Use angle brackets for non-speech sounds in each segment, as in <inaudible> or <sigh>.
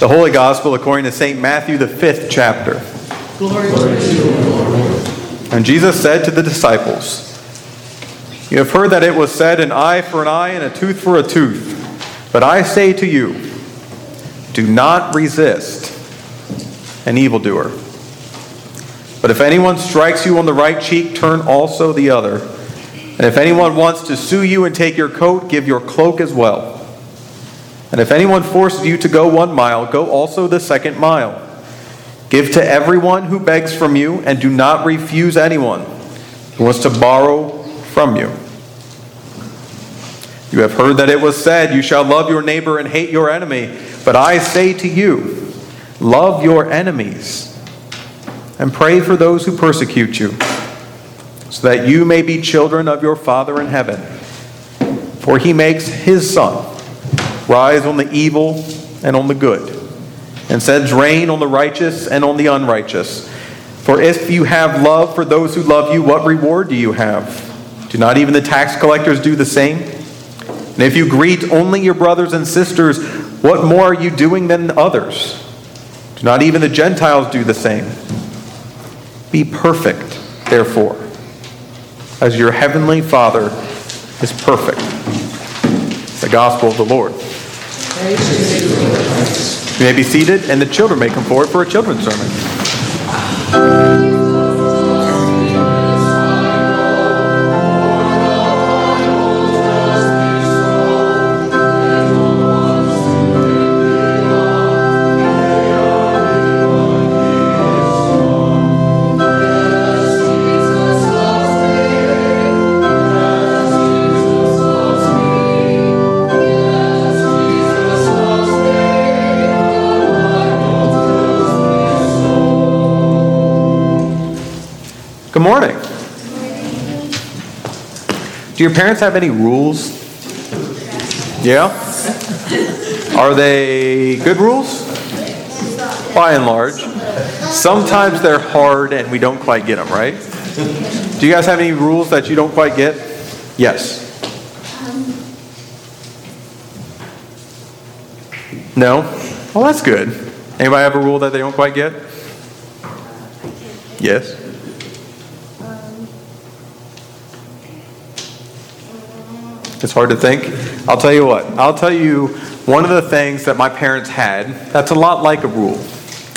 The Holy Gospel according to St. Matthew, the fifth chapter. Glory to you, Lord. And Jesus said to the disciples, You have heard that it was said, an eye for an eye and a tooth for a tooth. But I say to you, do not resist an evildoer. But if anyone strikes you on the right cheek, turn also the other. And if anyone wants to sue you and take your coat, give your cloak as well. And if anyone forces you to go one mile, go also the second mile. Give to everyone who begs from you, and do not refuse anyone who wants to borrow from you. You have heard that it was said, You shall love your neighbor and hate your enemy. But I say to you, love your enemies and pray for those who persecute you, so that you may be children of your Father in heaven. For he makes his sun rise on the evil and on the good, and sends rain on the righteous and on the unrighteous. For if you have love for those who love you, what reward do you have? Do not even the tax collectors do the same? And if you greet only your brothers and sisters, what more are you doing than others? Do not even the Gentiles do the same? Be perfect, therefore, as your heavenly Father is perfect. The gospel of the Lord. You may be seated, and the children may come forward for a children's sermon. Do your parents have any rules? Yeah? Are they good rules? By and large. Sometimes they're hard and we don't quite get them, right? Do you guys have any rules that you don't quite get? Yes. No? Well, that's good. Anybody have a rule that they don't quite get? Yes. It's hard to think. I'll tell you what. I'll tell you one of the things that my parents had that's a lot like a rule.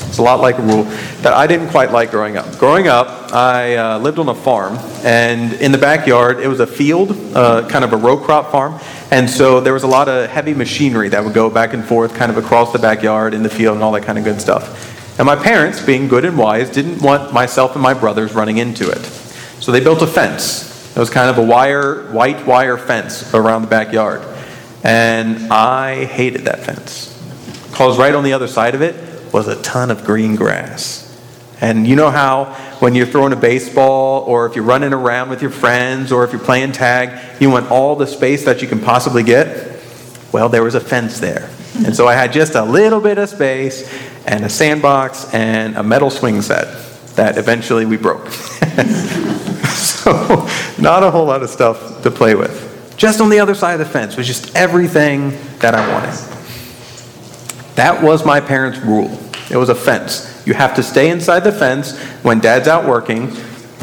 It's a lot like a rule that I didn't quite like growing up. Growing up, I uh, lived on a farm, and in the backyard, it was a field, uh, kind of a row crop farm, and so there was a lot of heavy machinery that would go back and forth kind of across the backyard in the field and all that kind of good stuff. And my parents, being good and wise, didn't want myself and my brothers running into it. So they built a fence it was kind of a wire, white wire fence around the backyard. And I hated that fence. Because right on the other side of it was a ton of green grass. And you know how when you're throwing a baseball, or if you're running around with your friends, or if you're playing tag, you want all the space that you can possibly get? Well, there was a fence there. And so I had just a little bit of space, and a sandbox, and a metal swing set that eventually we broke. <laughs> so, not a whole lot of stuff to play with. Just on the other side of the fence was just everything that I wanted. That was my parents' rule. It was a fence. You have to stay inside the fence when dad's out working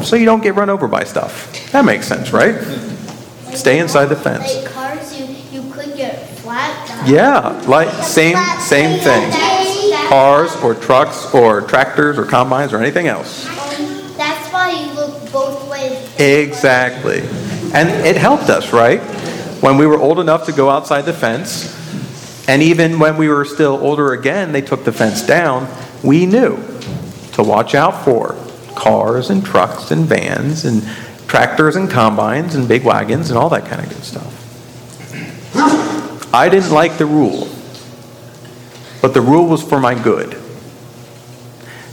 so you don't get run over by stuff. That makes sense, right? Like Stay inside the fence. Like cars, you, you could get flat. Yeah, like same same thing. Cars or trucks or tractors or combines or anything else. Um, That's why you look both ways. Exactly. And it helped us, right? When we were old enough to go outside the fence, and even when we were still older again, they took the fence down, we knew to watch out for cars and trucks and vans and tractors and combines and big wagons and all that kind of good stuff. I didn't like the rule, but the rule was for my good.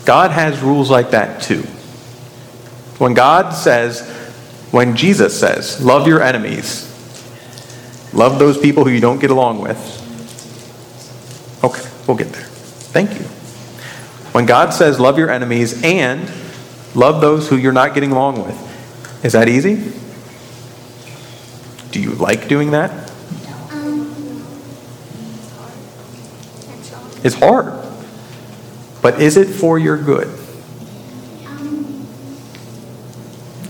God has rules like that too. When God says, when Jesus says, love your enemies, love those people who you don't get along with. Okay, we'll get there. Thank you. When God says, love your enemies and love those who you're not getting along with, is that easy? Do you like doing that? It's hard. But is it for your good?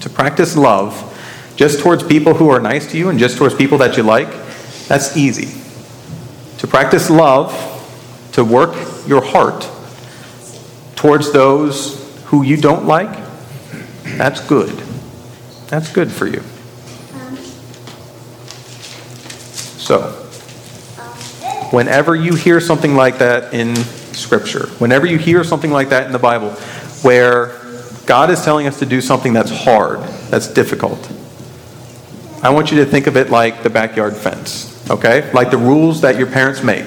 To practice love just towards people who are nice to you and just towards people that you like, that's easy. To practice love, to work your heart towards those who you don't like, that's good. That's good for you. So, whenever you hear something like that in Scripture, whenever you hear something like that in the Bible, where God is telling us to do something that's hard, that's difficult, I want you to think of it like the backyard fence, okay? Like the rules that your parents make.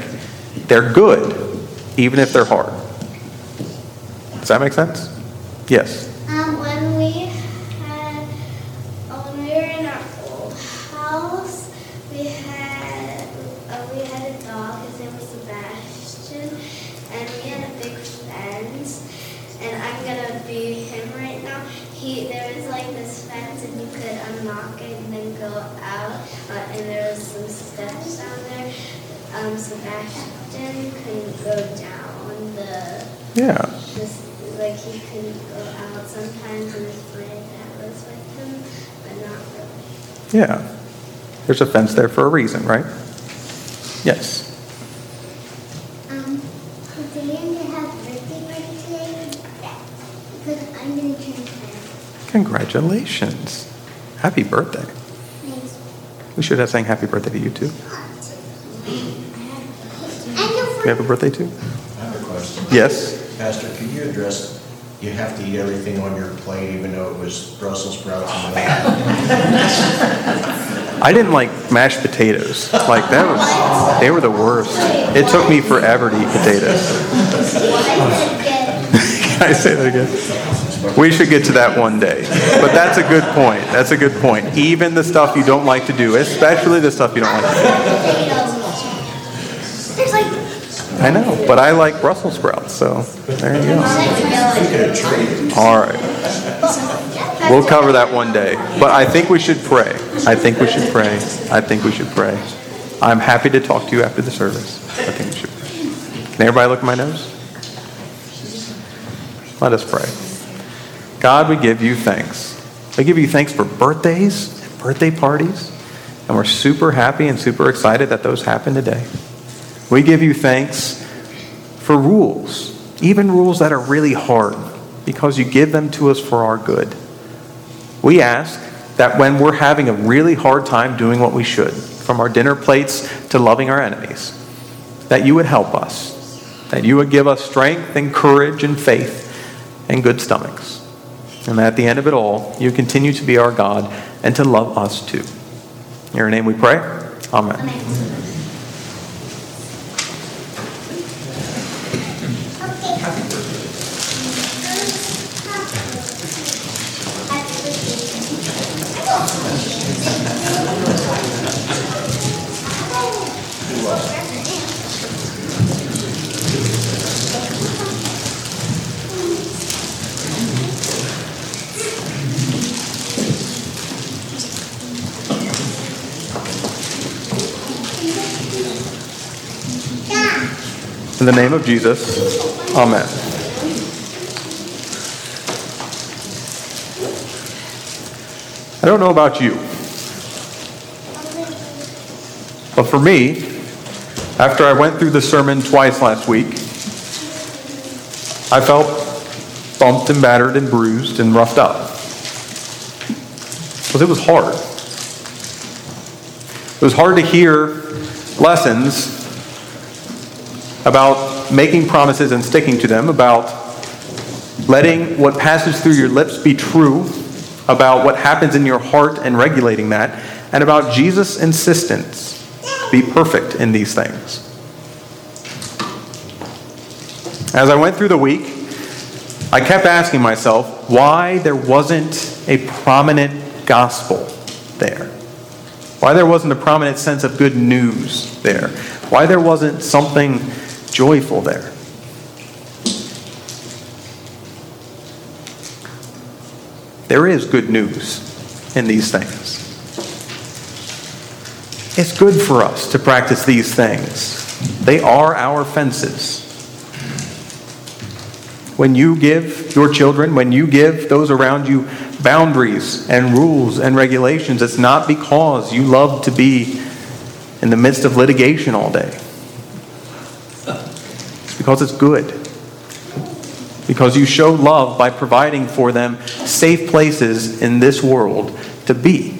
They're good, even if they're hard. Does that make sense? Yes. Um, when we had, uh, when we were in our old house, we had, uh, we had a dog. His name was Sebastian, and we had a big fence. And I'm gonna be him right now. He, there was like this fence, and you could unlock it and then go out. Uh, and there was some steps down there. Um, Sebastian couldn't go down the Yeah. just like he couldn't go out sometimes and his my that was with him, but not really. Yeah. There's a fence there for a reason, right? Yes. Um, today I'm gonna have birthday party today because I'm gonna turn ten. Congratulations. Happy birthday. Thanks. We should have sang happy birthday to you too. And your Do you have a birthday too? I have a question. Yes. Pastor, can you address, you have to eat everything on your plate even though it was Brussels sprouts and milk? <laughs> I didn't like mashed potatoes. Like that was, they were the worst. It took me forever to eat potatoes. <laughs> Why did get Can I say that again? We should get to that one day. But that's a good point. That's a good point. Even the stuff you don't like to do, especially the stuff you don't like to potatoes? There's like do. I know, but I like Brussels sprouts, so there you go. All right. We'll cover that one day. But I think we should pray. I think we should pray. I think we should pray. I'm happy to talk to you after the service. I think we should pray. Can everybody look at my nose? Let us pray. God, we give you thanks. We give you thanks for birthdays and birthday parties. And we're super happy and super excited that those happen today. We give you thanks for rules, even rules that are really hard, because you give them to us for our good. We ask that when we're having a really hard time doing what we should, from our dinner plates to loving our enemies, that you would help us, that you would give us strength and courage and faith and good stomachs. And that at the end of it all, you continue to be our God and to love us too. In your name we pray. Amen. In the name of Jesus, amen. I don't know about you, but for me, after I went through the sermon twice last week, I felt bumped and battered and bruised and roughed up. Because it was hard. It was hard to hear lessons about making promises and sticking to them, about letting what passes through your lips be true, about what happens in your heart and regulating that, and about Jesus' insistence be perfect in these things. As I went through the week, I kept asking myself why there wasn't a prominent gospel there. Why there wasn't a prominent sense of good news there. Why there wasn't something joyful there. There is good news in these things. It's good for us to practice these things. They are our fences. when you give your children, when you give those around you boundaries and rules and regulations, it's not because you love to be in the midst of litigation all day. Because it's good. Because you show love by providing for them safe places in this world to be.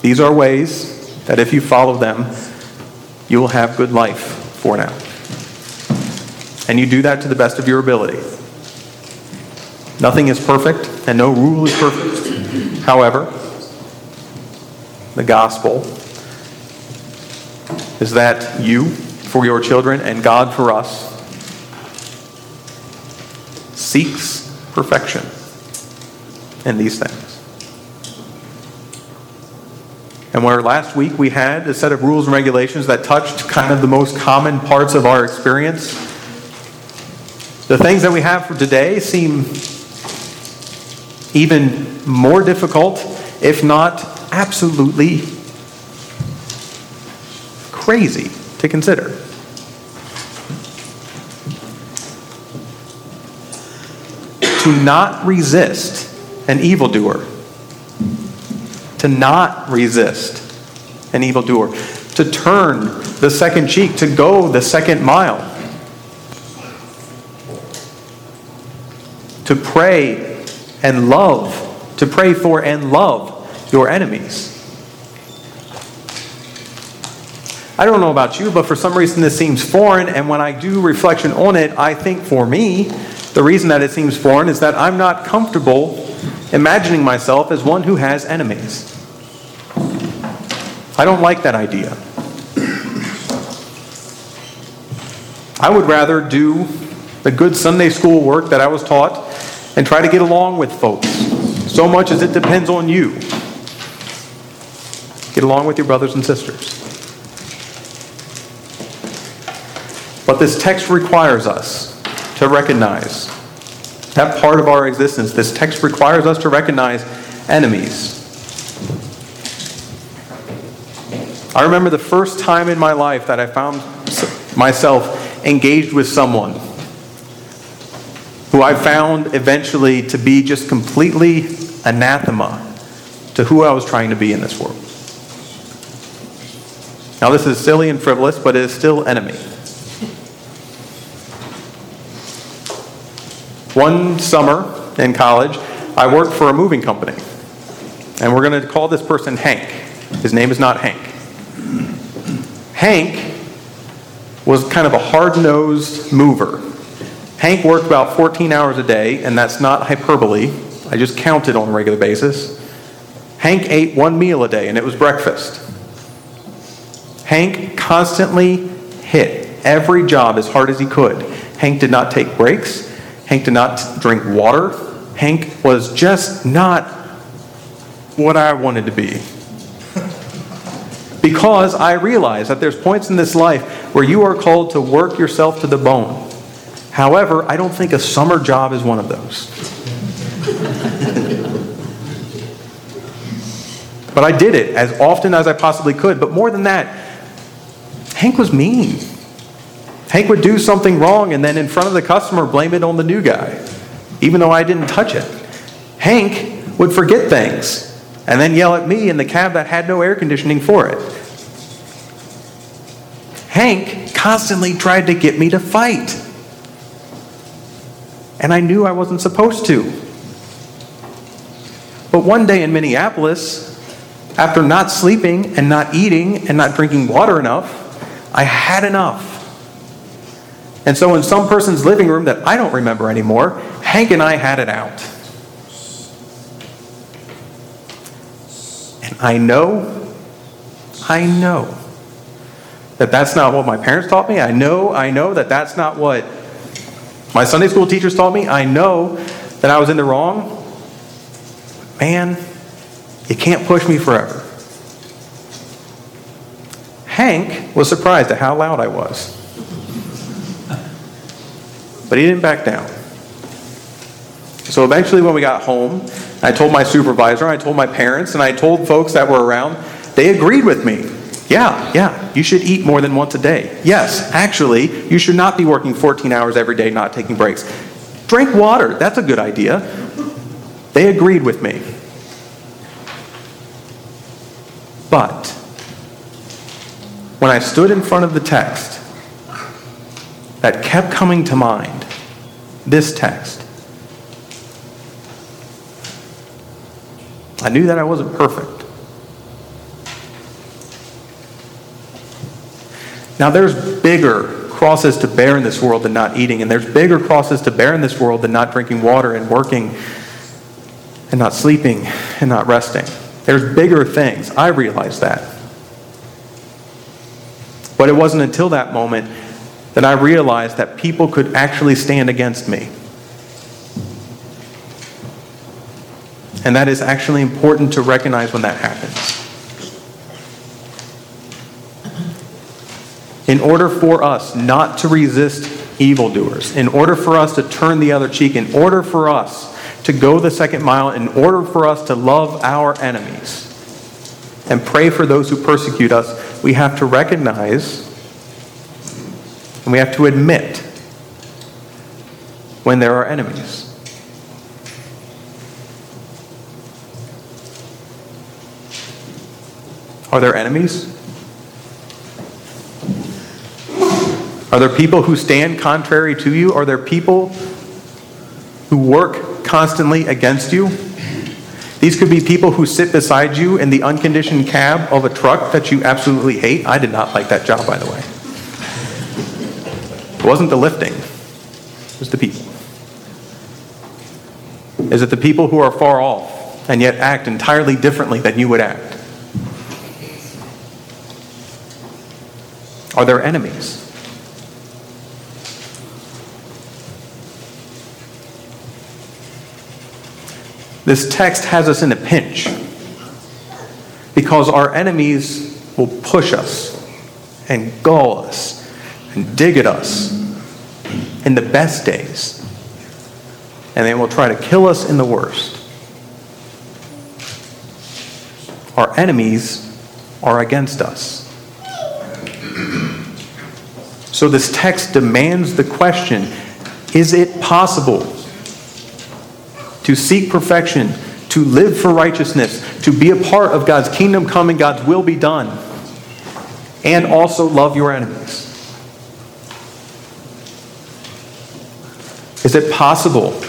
These are ways that if you follow them, you will have good life for now. And you do that to the best of your ability. Nothing is perfect, and no rule is perfect. However, the gospel is that you for your children and God for us seeks perfection in these things. And where last week we had a set of rules and regulations that touched kind of the most common parts of our experience, the things that we have for today seem even more difficult, if not absolutely crazy to consider. To not resist an evildoer, to not resist an evildoer, to turn the second cheek, to go the second mile, to pray and love, to pray for and love your enemies. I don't know about you, but for some reason this seems foreign, and when I do reflection on it, I think for me, the reason that it seems foreign is that I'm not comfortable imagining myself as one who has enemies. I don't like that idea. I would rather do the good Sunday school work that I was taught and try to get along with folks, so much as it depends on you. Get along with your brothers and sisters. But this text requires us to recognize that part of our existence. This text requires us to recognize enemies. I remember the first time in my life that I found myself engaged with someone who I found eventually to be just completely anathema to who I was trying to be in this world. Now, this is silly and frivolous, but it is still enemy. One summer in college, I worked for a moving company. And we're going to call this person Hank. His name is not Hank. Hank was kind of a hard nosed mover. Hank worked about 14 hours a day, and that's not hyperbole. I just counted on a regular basis. Hank ate one meal a day, and it was breakfast. Hank constantly hit every job as hard as he could. Hank did not take breaks. Hank did not drink water. Hank was just not what I wanted to be. <laughs> Because I realize that there's points in this life where you are called to work yourself to the bone. However, I don't think a summer job is one of those. but I did it as often as I possibly could. But more than that, Hank was mean. Hank would do something wrong and then in front of the customer blame it on the new guy, even though I didn't touch it. Hank would forget things and then yell at me in the cab that had no air conditioning for it. Hank constantly tried to get me to fight. And I knew I wasn't supposed to. But one day in Minneapolis, after not sleeping and not eating and not drinking water enough, I had enough. And so, in some person's living room that I don't remember anymore, Hank and I had it out. And I know, I know that that's not what my parents taught me. I know, I know that that's not what my Sunday school teachers taught me. I know that I was in the wrong. Man, you can't push me forever. Hank was surprised at how loud I was. But he didn't back down. So eventually, when we got home, I told my supervisor, I told my parents, and I told folks that were around, they agreed with me. Yeah, yeah, you should eat more than once a day. Yes, actually, you should not be working 14 hours every day, not taking breaks. Drink water, that's a good idea. They agreed with me. But when I stood in front of the text that kept coming to mind, this text, I knew that I wasn't perfect. Now, there's bigger crosses to bear in this world than not eating, and there's bigger crosses to bear in this world than not drinking water and working and not sleeping and not resting. There's bigger things. I realize that. But it wasn't until that moment that I realized that people could actually stand against me. And that is actually important to recognize when that happens. In order for us not to resist evildoers, in order for us to turn the other cheek, in order for us to go the second mile, in order for us to love our enemies and pray for those who persecute us, we have to recognize and we have to admit when there are enemies. Are there enemies? Are there people who stand contrary to you? Are there people who work constantly against you? These could be people who sit beside you in the unconditioned cab of a truck that you absolutely hate. I did not like that job, by the way. It wasn't the lifting, it was the people. Is it the people who are far off and yet act entirely differently than you would act? Are there enemies? This text has us in a pinch because our enemies will push us and gall us and dig at us in the best days, and they will try to kill us in the worst. Our enemies are against us. So this text demands the question is it possible to seek perfection, to live for righteousness, to be a part of God's kingdom come and God's will be done, and also love your enemies? Is it possible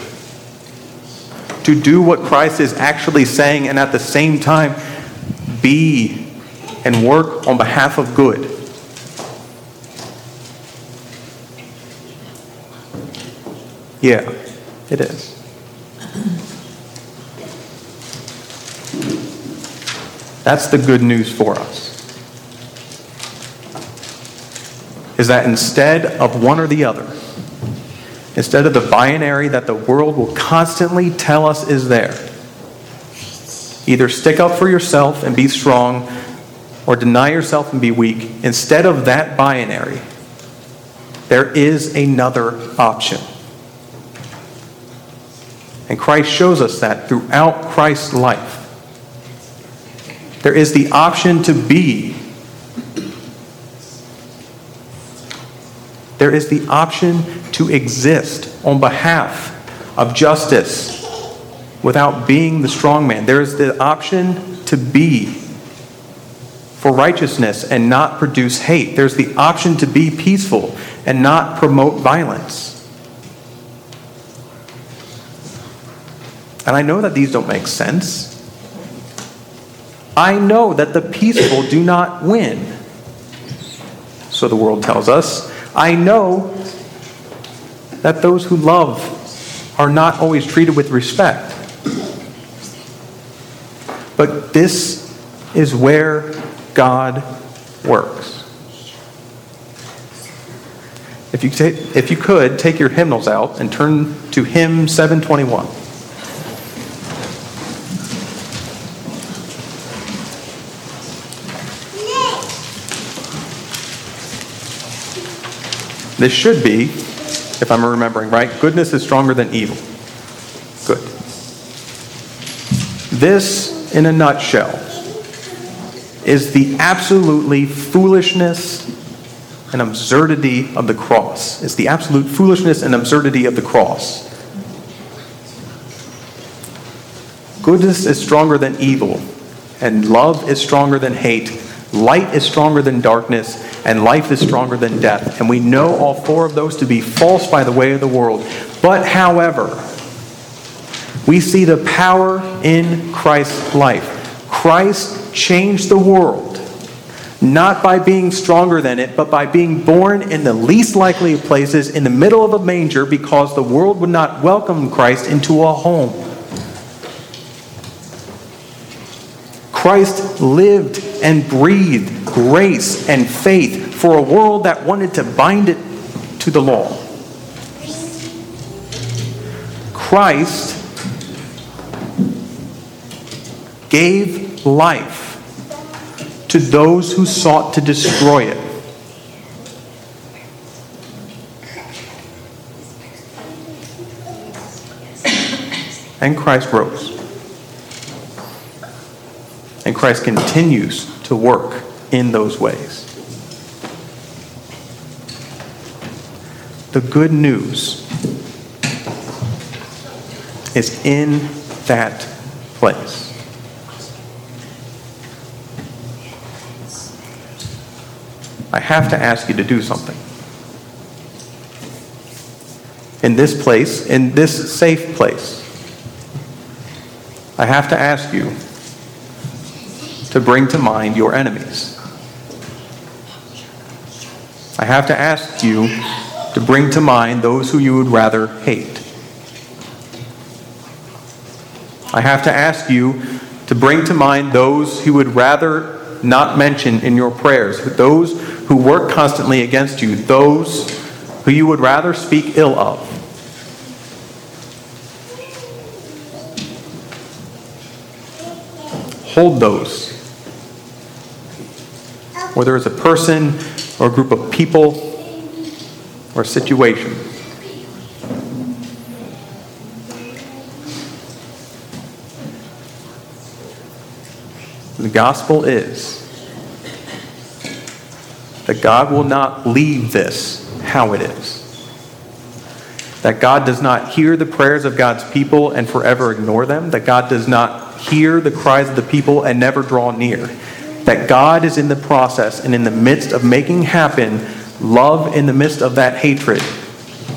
to do what Christ is actually saying and at the same time be and work on behalf of good? Yeah, it is. That's the good news for us. Is that instead of one or the other, instead of the binary that the world will constantly tell us is there, either stick up for yourself and be strong or deny yourself and be weak, instead of that binary, there is another option. And Christ shows us that throughout Christ's life. There is the option to be. There is the option to exist on behalf of justice without being the strong man. There is the option to be for righteousness and not produce hate. There's the option to be peaceful and not promote violence. And I know that these don't make sense. I know that the peaceful do not win. So the world tells us. I know that those who love are not always treated with respect. But this is where God works. If you, ta- if you could, take your hymnals out and turn to hymn 721. This should be, if I'm remembering right, goodness is stronger than evil. Good. This, in a nutshell, is the absolutely foolishness and absurdity of the cross. It's the absolute foolishness and absurdity of the cross. Goodness is stronger than evil, and love is stronger than hate. Light is stronger than darkness, and life is stronger than death. And we know all four of those to be false by the way of the world. But, however, we see the power in Christ's life. Christ changed the world, not by being stronger than it, but by being born in the least likely of places in the middle of a manger because the world would not welcome Christ into a home. Christ lived and breathed grace and faith for a world that wanted to bind it to the law. Christ gave life to those who sought to destroy it. And Christ rose. And Christ continues to work in those ways. The good news is in that place. I have to ask you to do something. In this place, in this safe place, I have to ask you to bring to mind your enemies. I have to ask you to bring to mind those who you would rather hate. I have to ask you to bring to mind those who would rather not mention in your prayers, those who work constantly against you, those who you would rather speak ill of. Hold those. Whether it's a person or a group of people or a situation. The gospel is that God will not leave this how it is. That God does not hear the prayers of God's people and forever ignore them. That God does not hear the cries of the people and never draw near. That God is in the process and in the midst of making happen love in the midst of that hatred,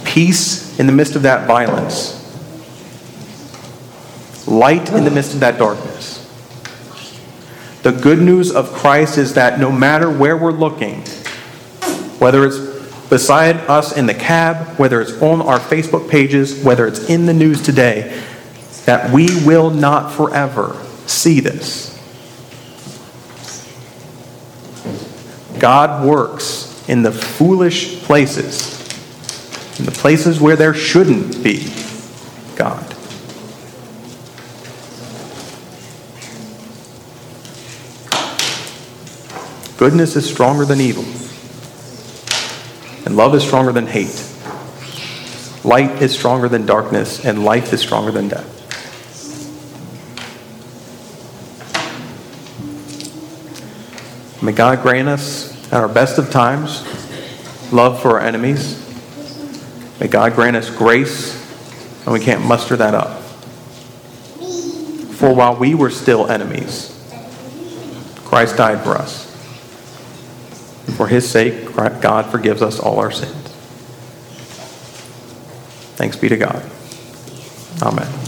peace in the midst of that violence, light in the midst of that darkness. The good news of Christ is that no matter where we're looking, whether it's beside us in the cab, whether it's on our Facebook pages, whether it's in the news today, that we will not forever see this. God works in the foolish places, in the places where there shouldn't be God. Goodness is stronger than evil, and love is stronger than hate. Light is stronger than darkness, and life is stronger than death. May God grant us, at our best of times, love for our enemies. May God grant us grace, and we can't muster that up. For while we were still enemies, Christ died for us. For his sake, God forgives us all our sins. Thanks be to God. Amen.